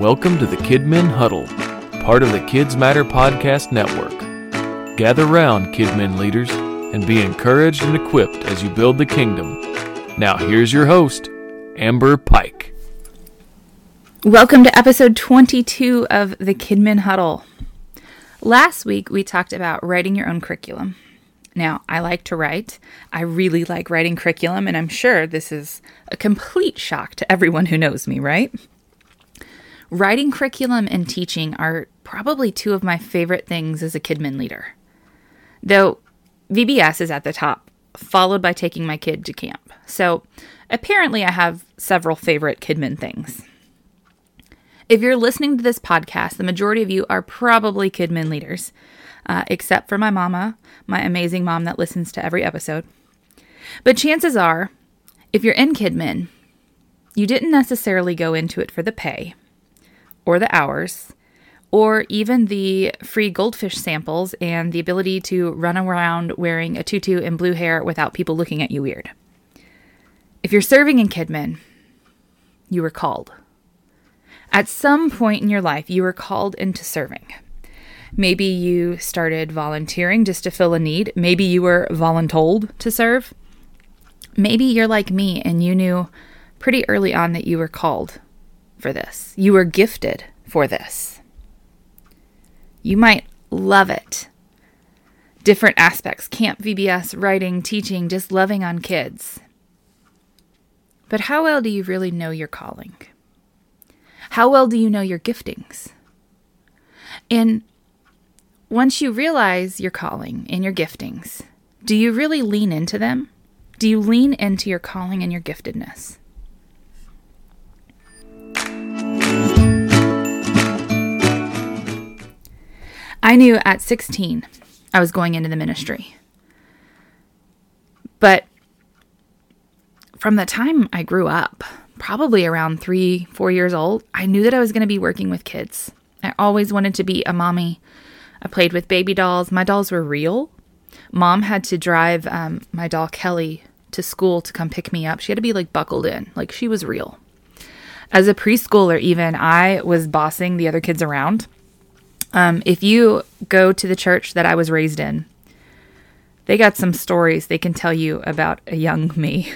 Welcome to the Kidmin Huddle, part of the Kids Matter Podcast Network. Gather round, Kidmin leaders, and be encouraged and equipped as you build the kingdom. Now, here's your host, Amber Pike. Welcome to episode 22 of the Kidmin Huddle. Last week, we talked about writing your own curriculum. Now, I like to write. I really like writing curriculum, and I'm sure this is a complete shock to everyone who knows me, right? Writing curriculum and teaching are probably two of my favorite things as a Kidmin leader. Though VBS is at the top, followed by taking my kid to camp. So apparently, I have several favorite Kidmin things. If you're listening to this podcast, the majority of you are probably Kidmin leaders, uh, except for my mama, my amazing mom that listens to every episode. But chances are, if you're in Kidmin, you didn't necessarily go into it for the pay or the hours or even the free goldfish samples and the ability to run around wearing a tutu and blue hair without people looking at you weird. If you're serving in Kidmin, you were called. At some point in your life, you were called into serving. Maybe you started volunteering just to fill a need. Maybe you were voluntold to serve. Maybe you're like me and you knew pretty early on that you were called for this. You were gifted for this. You might love it. Different aspects camp, VBS, writing, teaching, just loving on kids. But how well do you really know your calling? How well do you know your giftings? And once you realize your calling and your giftings, do you really lean into them? Do you lean into your calling and your giftedness? I knew at 16 I was going into the ministry. But from the time I grew up, probably around three, four years old, I knew that I was going to be working with kids. I always wanted to be a mommy. I played with baby dolls. My dolls were real. Mom had to drive um, my doll Kelly to school to come pick me up. She had to be like buckled in, like she was real. As a preschooler, even, I was bossing the other kids around. Um, if you go to the church that I was raised in, they got some stories they can tell you about a young me.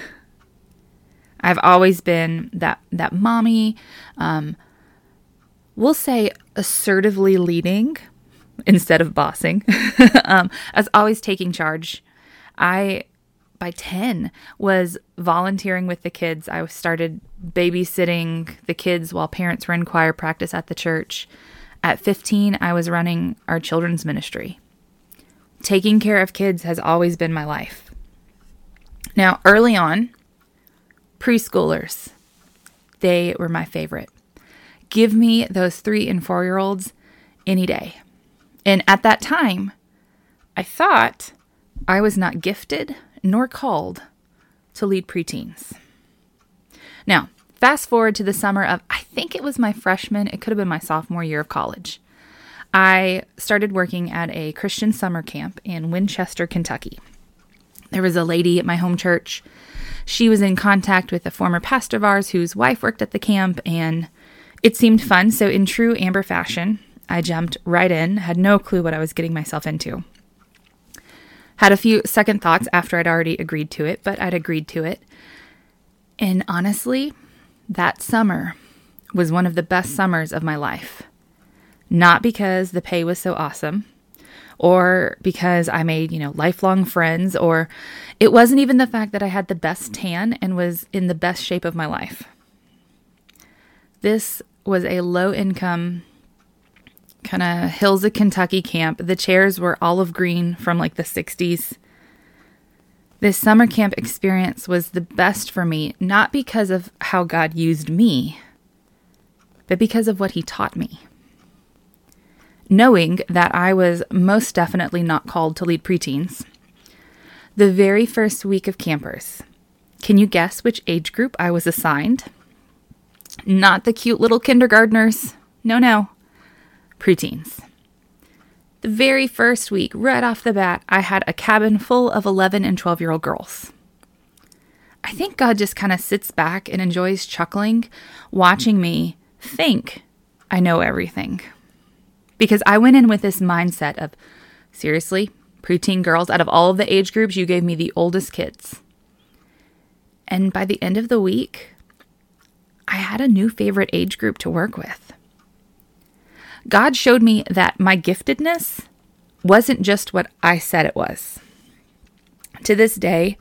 I've always been that that mommy, um, we'll say assertively leading instead of bossing. um, as always taking charge. I by 10 was volunteering with the kids. I started babysitting the kids while parents were in choir practice at the church. At 15, I was running our children's ministry. Taking care of kids has always been my life. Now, early on, preschoolers, they were my favorite. Give me those three and four year olds any day. And at that time, I thought I was not gifted nor called to lead preteens. Now, Fast forward to the summer of, I think it was my freshman, it could have been my sophomore year of college. I started working at a Christian summer camp in Winchester, Kentucky. There was a lady at my home church. She was in contact with a former pastor of ours whose wife worked at the camp, and it seemed fun. So, in true Amber fashion, I jumped right in, had no clue what I was getting myself into. Had a few second thoughts after I'd already agreed to it, but I'd agreed to it. And honestly, that summer was one of the best summers of my life. Not because the pay was so awesome or because I made, you know, lifelong friends or it wasn't even the fact that I had the best tan and was in the best shape of my life. This was a low income kind of hills of Kentucky camp. The chairs were olive green from like the 60s. This summer camp experience was the best for me, not because of how God used me, but because of what He taught me. Knowing that I was most definitely not called to lead preteens, the very first week of campers, can you guess which age group I was assigned? Not the cute little kindergartners. No, no. Preteens. The very first week, right off the bat, I had a cabin full of 11 and 12 year old girls. I think God just kind of sits back and enjoys chuckling, watching me think I know everything. Because I went in with this mindset of seriously, preteen girls, out of all of the age groups, you gave me the oldest kids. And by the end of the week, I had a new favorite age group to work with. God showed me that my giftedness wasn't just what I said it was. To this day,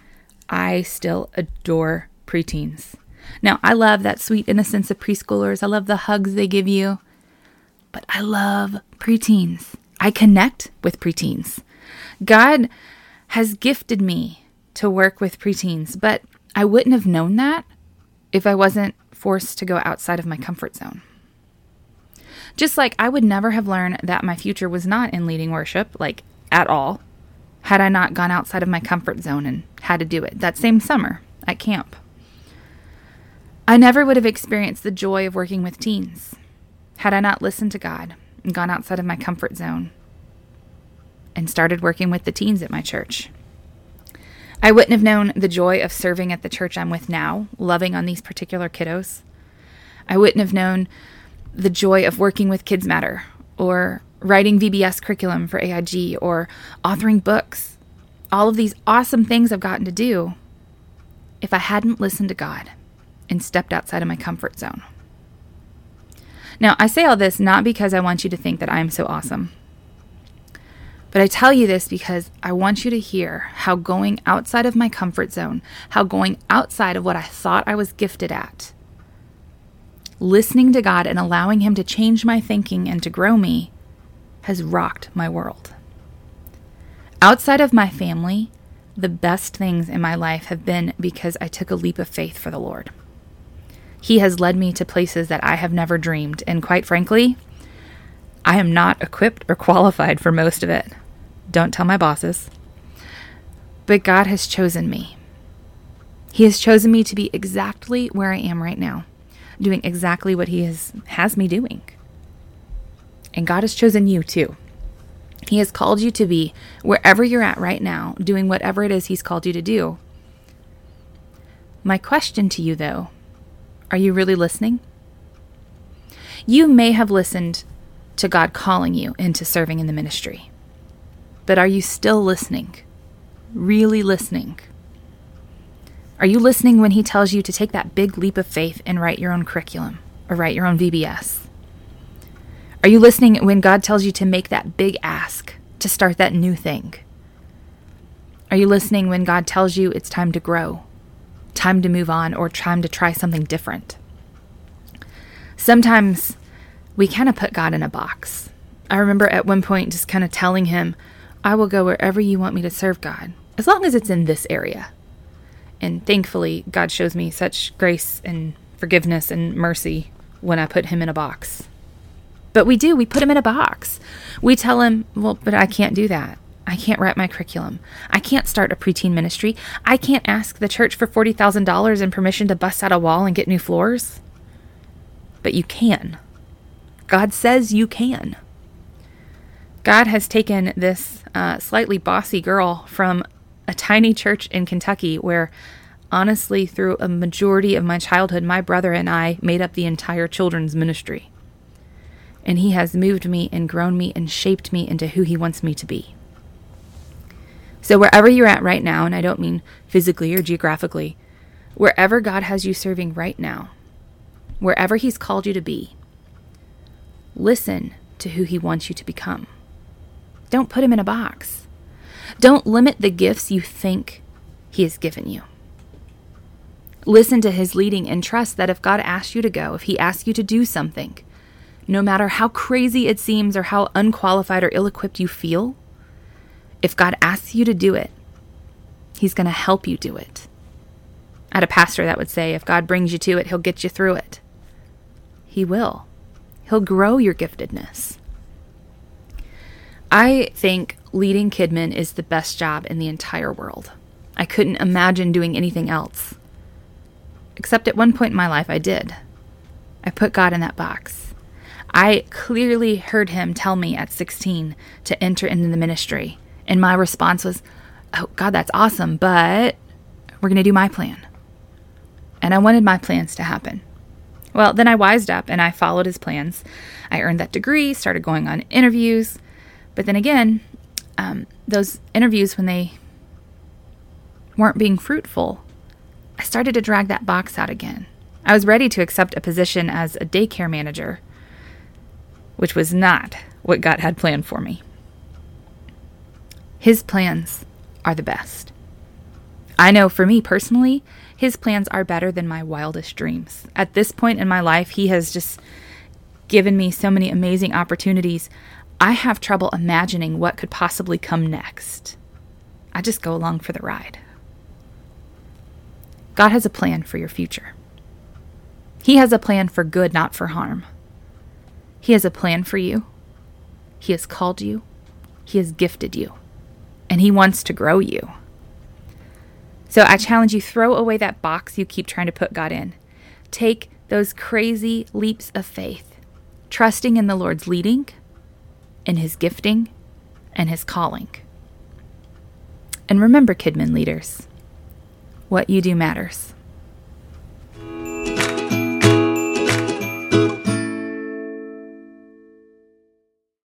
I still adore preteens. Now, I love that sweet innocence of preschoolers. I love the hugs they give you. But I love preteens. I connect with preteens. God has gifted me to work with preteens, but I wouldn't have known that if I wasn't forced to go outside of my comfort zone. Just like I would never have learned that my future was not in leading worship, like at all, had I not gone outside of my comfort zone and had to do it that same summer at camp. I never would have experienced the joy of working with teens had I not listened to God and gone outside of my comfort zone and started working with the teens at my church. I wouldn't have known the joy of serving at the church I'm with now, loving on these particular kiddos. I wouldn't have known the joy of working with Kids Matter or writing VBS curriculum for AIG or authoring books. All of these awesome things I've gotten to do if I hadn't listened to God and stepped outside of my comfort zone. Now, I say all this not because I want you to think that I am so awesome. But I tell you this because I want you to hear how going outside of my comfort zone, how going outside of what I thought I was gifted at, listening to God and allowing Him to change my thinking and to grow me has rocked my world. Outside of my family, the best things in my life have been because I took a leap of faith for the Lord. He has led me to places that I have never dreamed, and quite frankly, I am not equipped or qualified for most of it. Don't tell my bosses. But God has chosen me. He has chosen me to be exactly where I am right now, doing exactly what He has, has me doing. And God has chosen you too. He has called you to be wherever you're at right now, doing whatever it is He's called you to do. My question to you, though, are you really listening? You may have listened to God calling you into serving in the ministry. But are you still listening? Really listening? Are you listening when He tells you to take that big leap of faith and write your own curriculum or write your own VBS? Are you listening when God tells you to make that big ask to start that new thing? Are you listening when God tells you it's time to grow, time to move on, or time to try something different? Sometimes we kind of put God in a box. I remember at one point just kind of telling him, I will go wherever you want me to serve God, as long as it's in this area. And thankfully, God shows me such grace and forgiveness and mercy when I put him in a box. But we do, we put him in a box. We tell him, well, but I can't do that. I can't write my curriculum. I can't start a preteen ministry. I can't ask the church for $40,000 and permission to bust out a wall and get new floors. But you can. God says you can. God has taken this uh, slightly bossy girl from a tiny church in Kentucky where, honestly, through a majority of my childhood, my brother and I made up the entire children's ministry. And He has moved me and grown me and shaped me into who He wants me to be. So, wherever you're at right now, and I don't mean physically or geographically, wherever God has you serving right now, wherever He's called you to be, Listen to who He wants you to become. Don't put Him in a box. Don't limit the gifts you think He has given you. Listen to His leading and trust that if God asks you to go, if He asks you to do something, no matter how crazy it seems or how unqualified or ill equipped you feel, if God asks you to do it, He's going to help you do it. I had a pastor that would say, if God brings you to it, He'll get you through it. He will. He'll grow your giftedness. I think leading Kidmin is the best job in the entire world. I couldn't imagine doing anything else. Except at one point in my life, I did. I put God in that box. I clearly heard him tell me at 16 to enter into the ministry. And my response was, Oh, God, that's awesome, but we're going to do my plan. And I wanted my plans to happen. Well, then I wised up and I followed his plans. I earned that degree, started going on interviews. But then again, um, those interviews, when they weren't being fruitful, I started to drag that box out again. I was ready to accept a position as a daycare manager, which was not what God had planned for me. His plans are the best. I know for me personally, his plans are better than my wildest dreams. At this point in my life, he has just given me so many amazing opportunities. I have trouble imagining what could possibly come next. I just go along for the ride. God has a plan for your future. He has a plan for good, not for harm. He has a plan for you. He has called you. He has gifted you. And He wants to grow you. So I challenge you throw away that box you keep trying to put God in. Take those crazy leaps of faith, trusting in the Lord's leading, in His gifting, and His calling. And remember, Kidmin leaders, what you do matters.